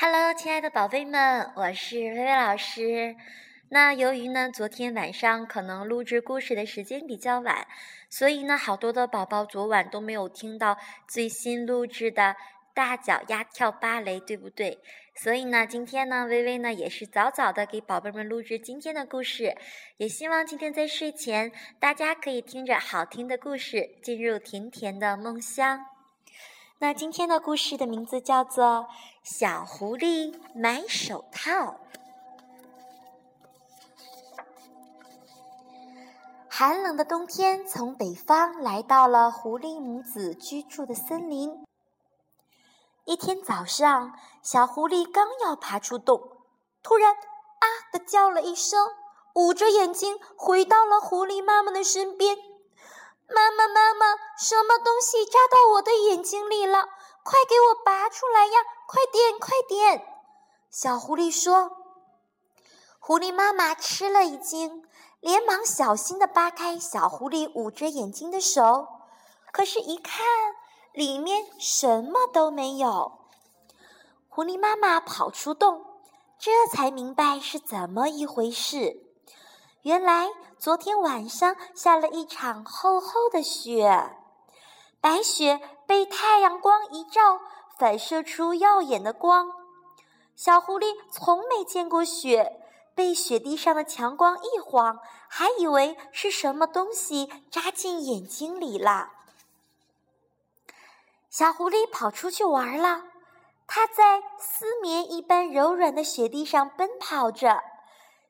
Hello，亲爱的宝贝们，我是薇薇老师。那由于呢，昨天晚上可能录制故事的时间比较晚，所以呢，好多的宝宝昨晚都没有听到最新录制的大脚丫跳芭蕾，对不对？所以呢，今天呢，微微呢也是早早的给宝贝们录制今天的故事，也希望今天在睡前，大家可以听着好听的故事，进入甜甜的梦乡。那今天的故事的名字叫做《小狐狸买手套》。寒冷的冬天从北方来到了狐狸母子居住的森林。一天早上，小狐狸刚要爬出洞，突然“啊”的叫了一声，捂着眼睛回到了狐狸妈妈的身边。妈妈，妈妈，什么东西扎到我的眼睛里了？快给我拔出来呀！快点，快点！小狐狸说。狐狸妈妈吃了一惊，连忙小心地扒开小狐狸捂着眼睛的手，可是，一看里面什么都没有。狐狸妈妈跑出洞，这才明白是怎么一回事。原来昨天晚上下了一场厚厚的雪，白雪被太阳光一照，反射出耀眼的光。小狐狸从没见过雪，被雪地上的强光一晃，还以为是什么东西扎进眼睛里了。小狐狸跑出去玩了，它在丝绵一般柔软的雪地上奔跑着。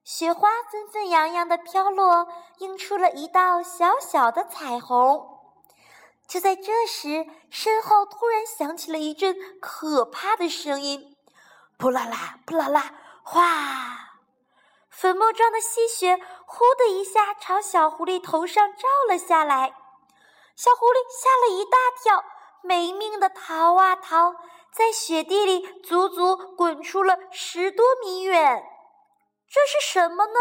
雪花纷纷扬扬的飘落，映出了一道小小的彩虹。就在这时，身后突然响起了一阵可怕的声音：“扑啦啦，扑啦啦，哗！”粉末状的细雪呼的一下朝小狐狸头上照了下来。小狐狸吓了一大跳，没命的逃啊逃，在雪地里足足滚出了十多米远。这是什么呢？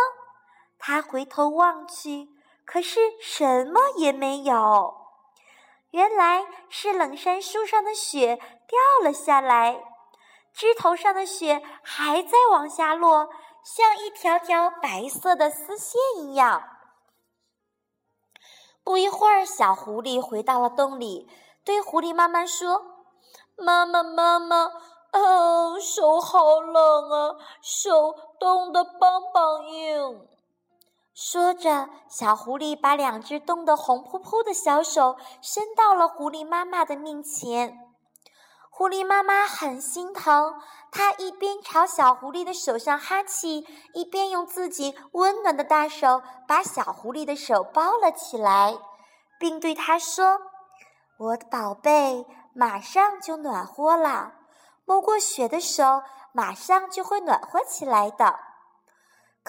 他回头望去，可是什么也没有。原来是冷杉树上的雪掉了下来，枝头上的雪还在往下落，像一条条白色的丝线一样。不一会儿，小狐狸回到了洞里，对狐狸妈妈说：“妈妈，妈妈。”啊，手好冷啊，手冻得梆梆硬。说着，小狐狸把两只冻得红扑扑的小手伸到了狐狸妈妈的面前。狐狸妈妈很心疼，她一边朝小狐狸的手上哈气，一边用自己温暖的大手把小狐狸的手包了起来，并对它说：“我的宝贝，马上就暖和了。”摸过雪的手，马上就会暖和起来的。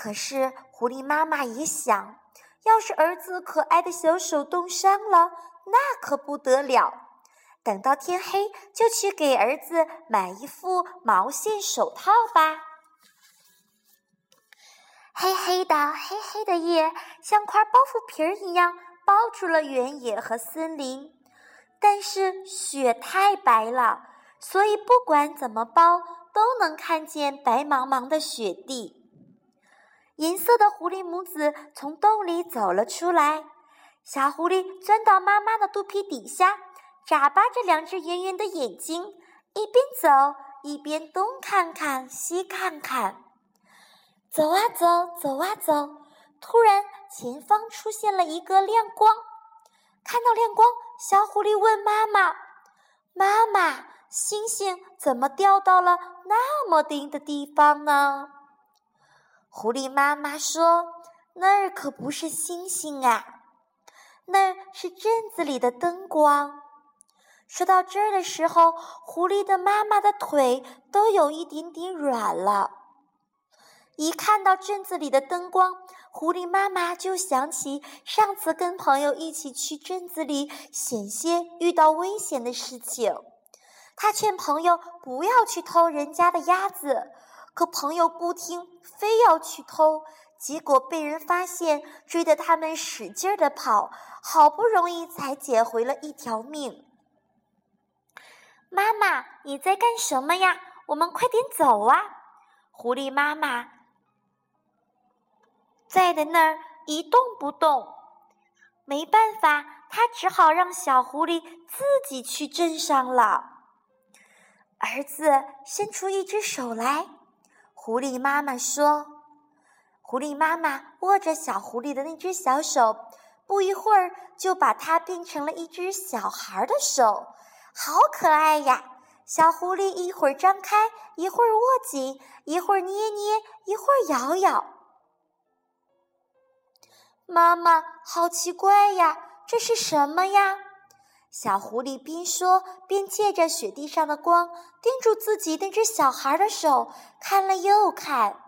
可是狐狸妈妈也想，要是儿子可爱的小手冻伤了，那可不得了。等到天黑，就去给儿子买一副毛线手套吧。黑黑的，黑黑的夜，像块包袱皮儿一样包住了原野和森林。但是雪太白了。所以，不管怎么包，都能看见白茫茫的雪地。银色的狐狸母子从洞里走了出来，小狐狸钻到妈妈的肚皮底下，眨巴着两只圆圆的眼睛，一边走一边东看看西看看。走啊走，走啊走，突然前方出现了一个亮光。看到亮光，小狐狸问妈妈：“妈妈。”星星怎么掉到了那么低的地方呢？狐狸妈妈说：“那儿可不是星星啊，那是镇子里的灯光。”说到这儿的时候，狐狸的妈妈的腿都有一点点软了。一看到镇子里的灯光，狐狸妈妈就想起上次跟朋友一起去镇子里险些遇到危险的事情。他劝朋友不要去偷人家的鸭子，可朋友不听，非要去偷，结果被人发现，追得他们使劲的跑，好不容易才捡回了一条命。妈妈，你在干什么呀？我们快点走啊！”狐狸妈妈在的那儿一动不动。没办法，他只好让小狐狸自己去镇上了。儿子伸出一只手来，狐狸妈妈说：“狐狸妈妈握着小狐狸的那只小手，不一会儿就把它变成了一只小孩的手，好可爱呀！”小狐狸一会儿张开，一会儿握紧，一会儿捏捏，一会儿咬咬。妈妈，好奇怪呀，这是什么呀？小狐狸边说边借着雪地上的光，盯住自己那只小孩的手，看了又看。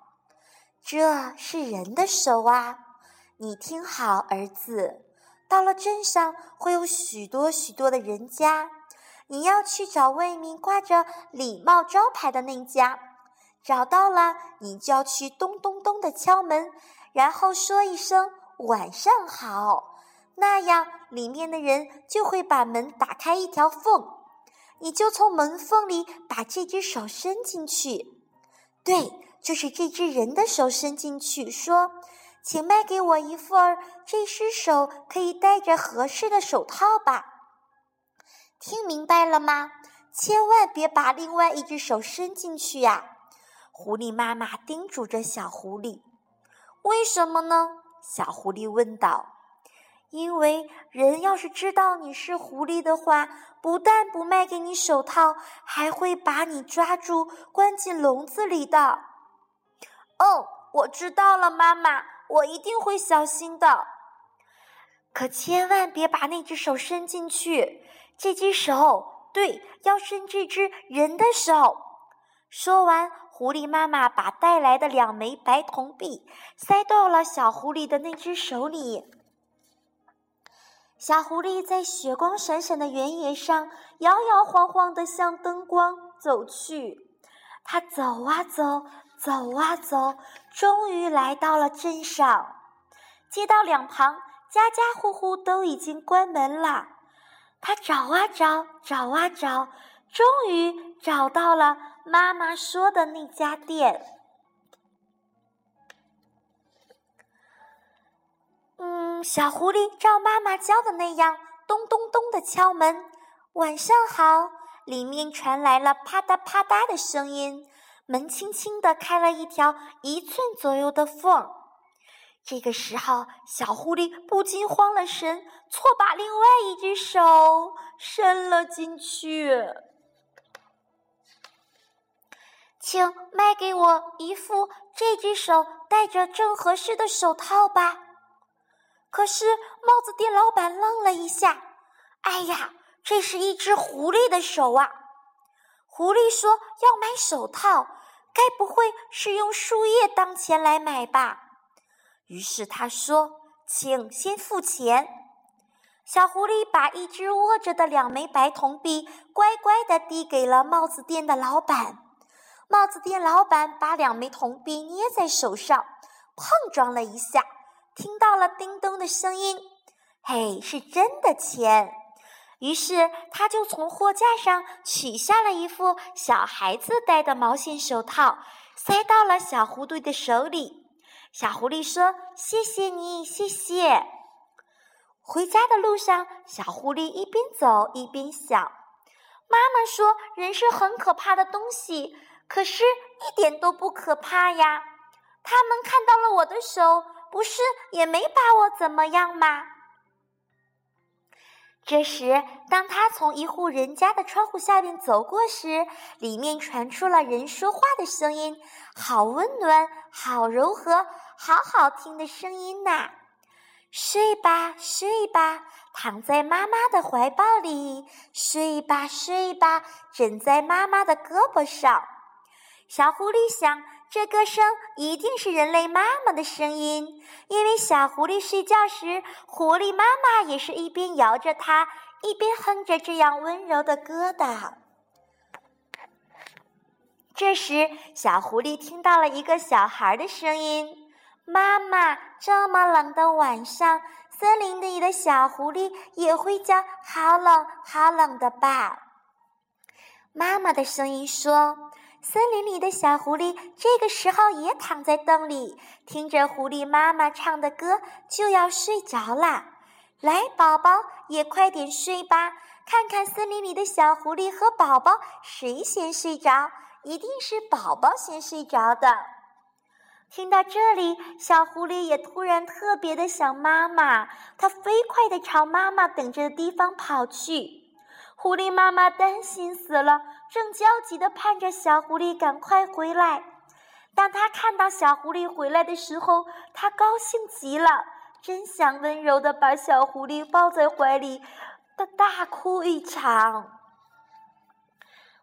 这是人的手啊！你听好，儿子，到了镇上会有许多许多的人家，你要去找外面挂着礼貌招牌的那家。找到了，你就要去咚咚咚的敲门，然后说一声“晚上好”。那样，里面的人就会把门打开一条缝，你就从门缝里把这只手伸进去。对，就是这只人的手伸进去，说：“请卖给我一份儿，这只手可以戴着合适的手套吧？”听明白了吗？千万别把另外一只手伸进去呀！狐狸妈妈叮嘱着小狐狸。为什么呢？小狐狸问道。因为人要是知道你是狐狸的话，不但不卖给你手套，还会把你抓住关进笼子里的。哦，我知道了，妈妈，我一定会小心的。可千万别把那只手伸进去，这只手，对，要伸这只人的手。说完，狐狸妈妈把带来的两枚白铜币塞到了小狐狸的那只手里。小狐狸在雪光闪闪的原野上摇摇晃晃地向灯光走去。它走啊走，走啊走，终于来到了镇上。街道两旁，家家户户都已经关门了。它找啊找，找啊找，终于找到了妈妈说的那家店。嗯，小狐狸照妈妈教的那样，咚咚咚的敲门。晚上好，里面传来了啪嗒啪嗒的声音，门轻轻地开了一条一寸左右的缝。这个时候，小狐狸不禁慌了神，错把另外一只手伸了进去。请卖给我一副这只手戴着正合适的手套吧。可是帽子店老板愣了一下，“哎呀，这是一只狐狸的手啊！”狐狸说：“要买手套，该不会是用树叶当钱来买吧？”于是他说：“请先付钱。”小狐狸把一只握着的两枚白铜币乖乖地递给了帽子店的老板。帽子店老板把两枚铜币捏在手上，碰撞了一下。听到了叮咚的声音，嘿，是真的钱。于是他就从货架上取下了一副小孩子戴的毛线手套，塞到了小狐狸的手里。小狐狸说：“谢谢你，谢谢。”回家的路上，小狐狸一边走一边想：“妈妈说人是很可怕的东西，可是一点都不可怕呀。他们看到了我的手。”不是也没把我怎么样吗？这时，当他从一户人家的窗户下面走过时，里面传出了人说话的声音，好温暖，好柔和，好好听的声音呐！睡吧，睡吧，躺在妈妈的怀抱里；睡吧，睡吧，枕在妈妈的胳膊上。小狐狸想。这歌声一定是人类妈妈的声音，因为小狐狸睡觉时，狐狸妈妈也是一边摇着它，一边哼着这样温柔的歌的。这时，小狐狸听到了一个小孩的声音：“妈妈，这么冷的晚上，森林里的小狐狸也会叫‘好冷，好冷’的吧？”妈妈的声音说。森林里的小狐狸这个时候也躺在洞里，听着狐狸妈妈唱的歌，就要睡着啦。来，宝宝也快点睡吧，看看森林里的小狐狸和宝宝谁先睡着，一定是宝宝先睡着的。听到这里，小狐狸也突然特别的想妈妈，它飞快地朝妈妈等着的地方跑去。狐狸妈妈担心死了，正焦急地盼着小狐狸赶快回来。当他看到小狐狸回来的时候，他高兴极了，真想温柔地把小狐狸抱在怀里，大大哭一场。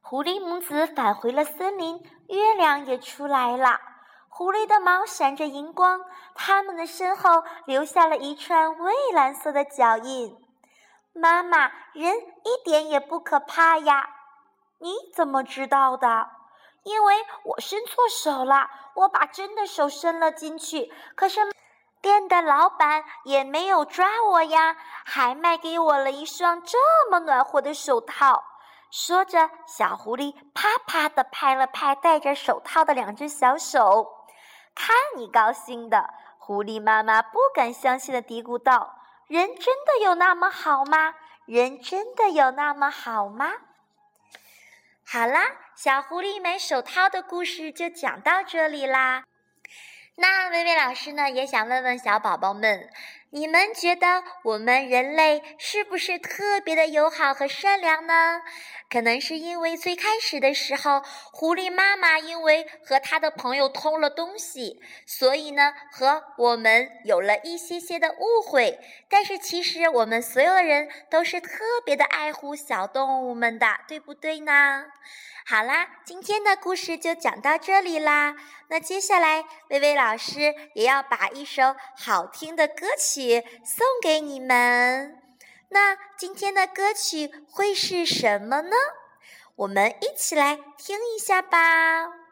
狐狸母子返回了森林，月亮也出来了。狐狸的毛闪着银光，它们的身后留下了一串蔚蓝色的脚印。妈妈，人一点也不可怕呀！你怎么知道的？因为我伸错手了，我把真的手伸了进去，可是店的老板也没有抓我呀，还卖给我了一双这么暖和的手套。说着，小狐狸啪啪地拍了拍戴着手套的两只小手。看你高兴的，狐狸妈妈不敢相信的嘀咕道：“人真的有那么好吗？人真的有那么好吗？”好啦，小狐狸没手套的故事就讲到这里啦。那薇薇老师呢，也想问问小宝宝们。你们觉得我们人类是不是特别的友好和善良呢？可能是因为最开始的时候，狐狸妈妈因为和他的朋友偷了东西，所以呢和我们有了一些些的误会。但是其实我们所有的人都是特别的爱护小动物们的，对不对呢？好啦，今天的故事就讲到这里啦。那接下来，薇薇老师也要把一首好听的歌曲送给你们。那今天的歌曲会是什么呢？我们一起来听一下吧。